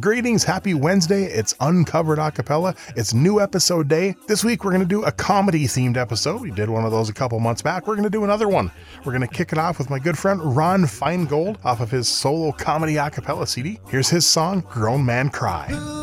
Greetings, happy Wednesday. It's Uncovered Acapella. It's new episode day. This week we're going to do a comedy themed episode. We did one of those a couple months back. We're going to do another one. We're going to kick it off with my good friend Ron Feingold off of his solo comedy acapella CD. Here's his song, Grown Man Cry.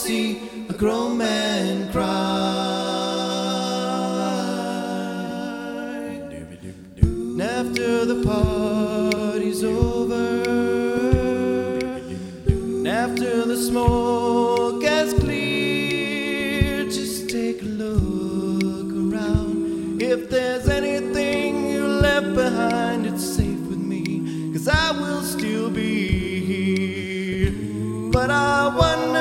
See a grown man cry. And after the party's over, and after the smoke has cleared, just take a look around. If there's anything you left behind, it's safe with me, cause I will still be here. But I wonder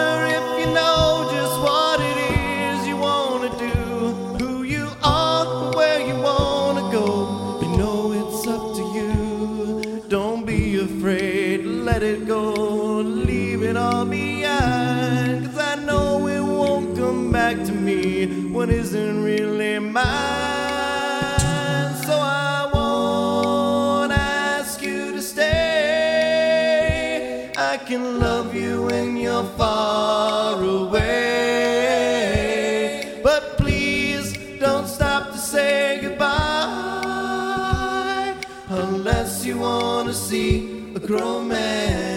love you when you're far away. But please don't stop to say goodbye unless you want to see a grown man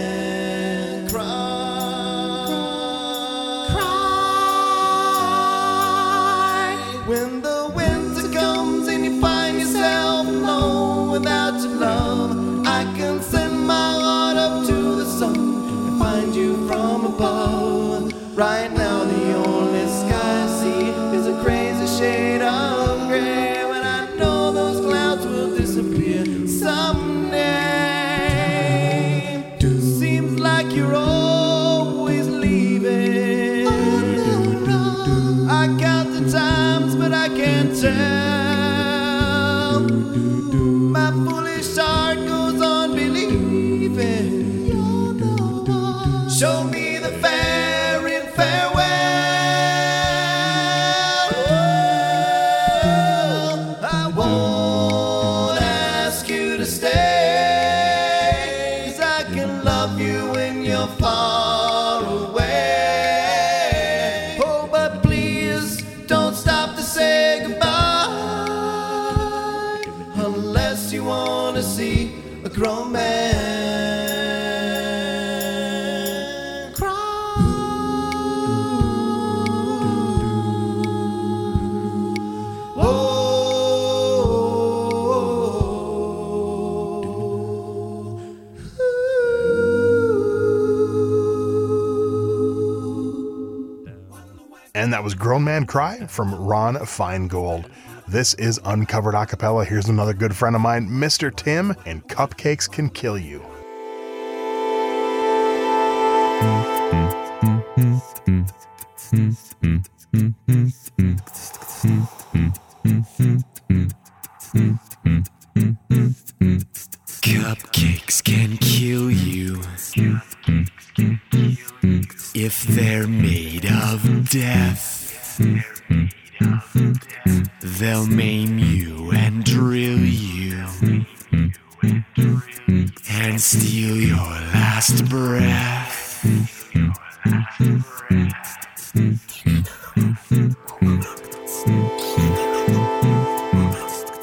you're always And that was Grown Man Cry from Ron Feingold. This is Uncovered Acapella. Here's another good friend of mine, Mr. Tim, and Cupcakes Can Kill You. Cupcakes can kill you if they're made of death. They'll maim you and drill you and steal your last breath.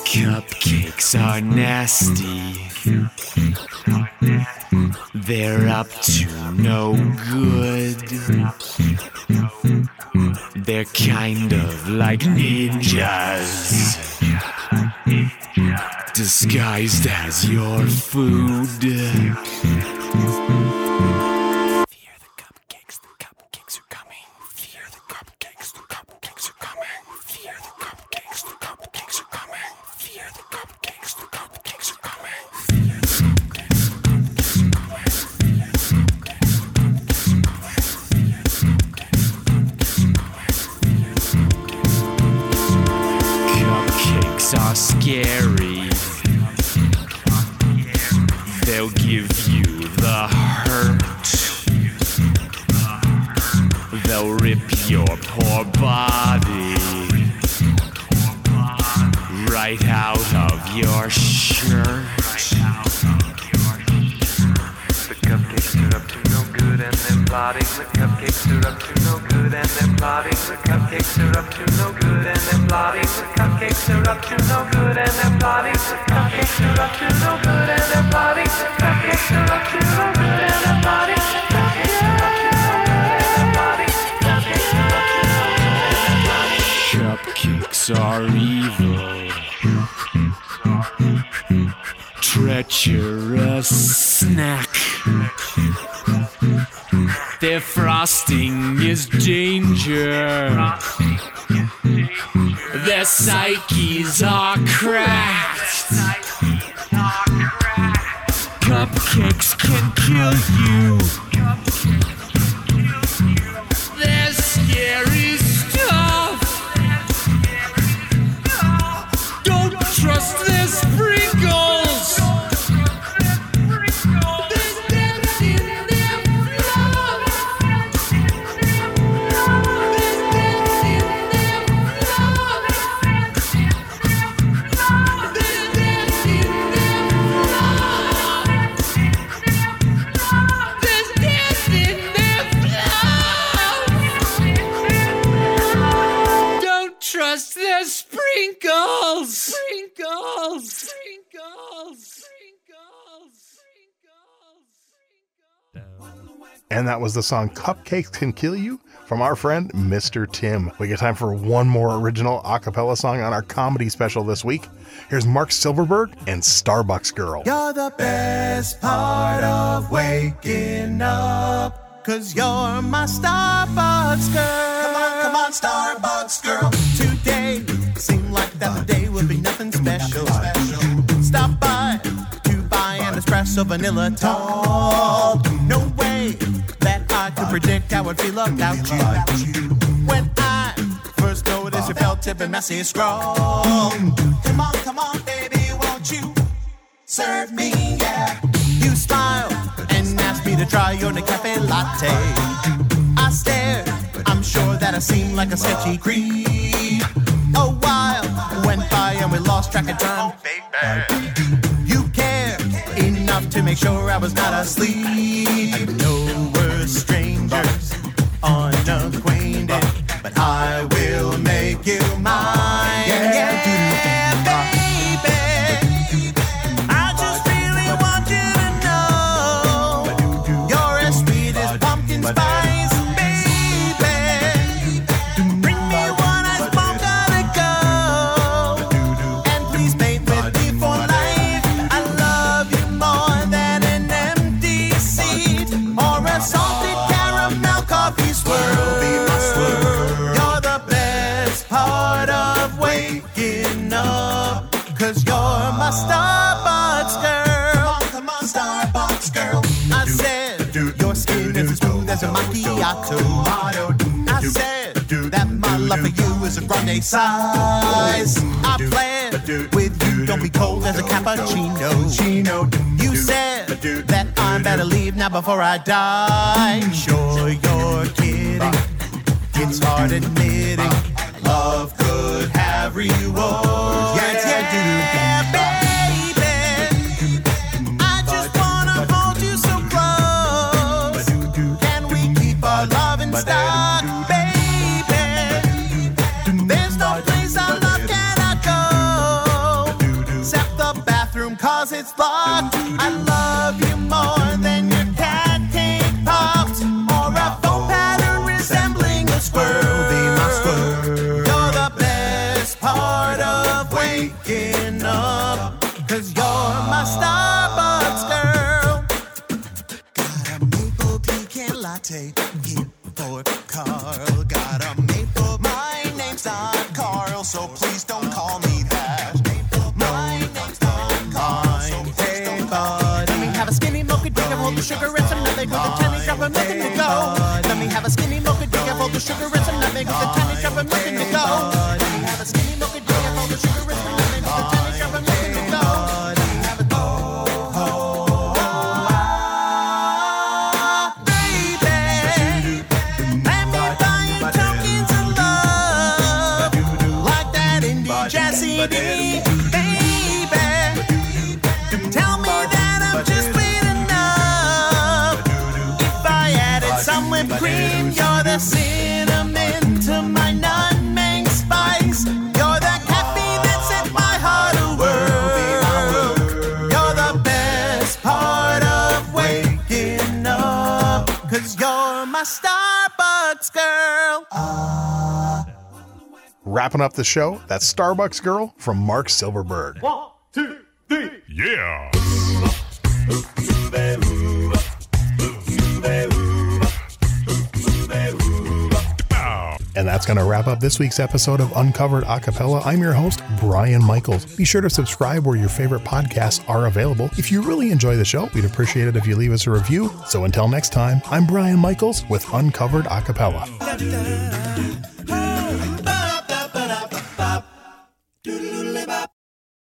Cupcakes are nasty. They're up to no good. They're kind of like ninjas, disguised as your food. Scary. They'll give you the good and they're plotting. The cupcakes are up to no good and they're plotting. The cupcakes are up to no good and they're plotting. The cupcakes are up to no good and they're plotting. The cupcakes are up to no good and they're plotting. The cupcakes are up to no good and they're plotting. The cupcakes are up to no good. Cupcakes are evil. Treacherous snack. Their frosting is danger. Their psyches are cracked. Cupcakes can kill you. They're scary And that was the song Cupcakes Can Kill You from our friend Mr. Tim. We get time for one more original a cappella song on our comedy special this week. Here's Marc Silverberg and Starbucks Girl. You're the best part of waking up. Cause you're my Starbucks girl. Come on, come on, Starbucks girl. Today seemed like that the day would be nothing special. Stop by to buy an espresso vanilla tall. Predict how I'd feel about you. When I first noticed your belt tip and messy scroll. Come on, come on, baby, won't you? serve me, yeah. You smiled and asked me to try your cafe latte. I stared, I'm sure that I seemed like a sketchy creep. A while went by and we lost track of time. Oh, you cared enough to make sure I was not asleep. I know I as a macchiato. I said, that my love for you is a grande size. I planned with you, don't be cold as a cappuccino. You said that I'm better leave now before I die. Sure, you're kidding. It's hard admitting love could have rewards. All the sugar and some nutmeg with a tiny drop of milk the go. Let me have a skinny mocha drink of all the sugar and some nutmeg with a tiny drop of milk the go. Let me have a skinny the sugar and a tiny drop of milk the go. Let me my Starbucks girl. Uh. Wrapping up the show, that's Starbucks Girl from Marc Silverberg. One, two, three. Yeah. And that's going to wrap up this week's episode of Uncovered Acapella. I'm your host, Brian Michaels. Be sure to subscribe where your favorite podcasts are available. If you really enjoy the show, we'd appreciate it if you leave us a review. So until next time, I'm Brian Michaels with Uncovered Acapella.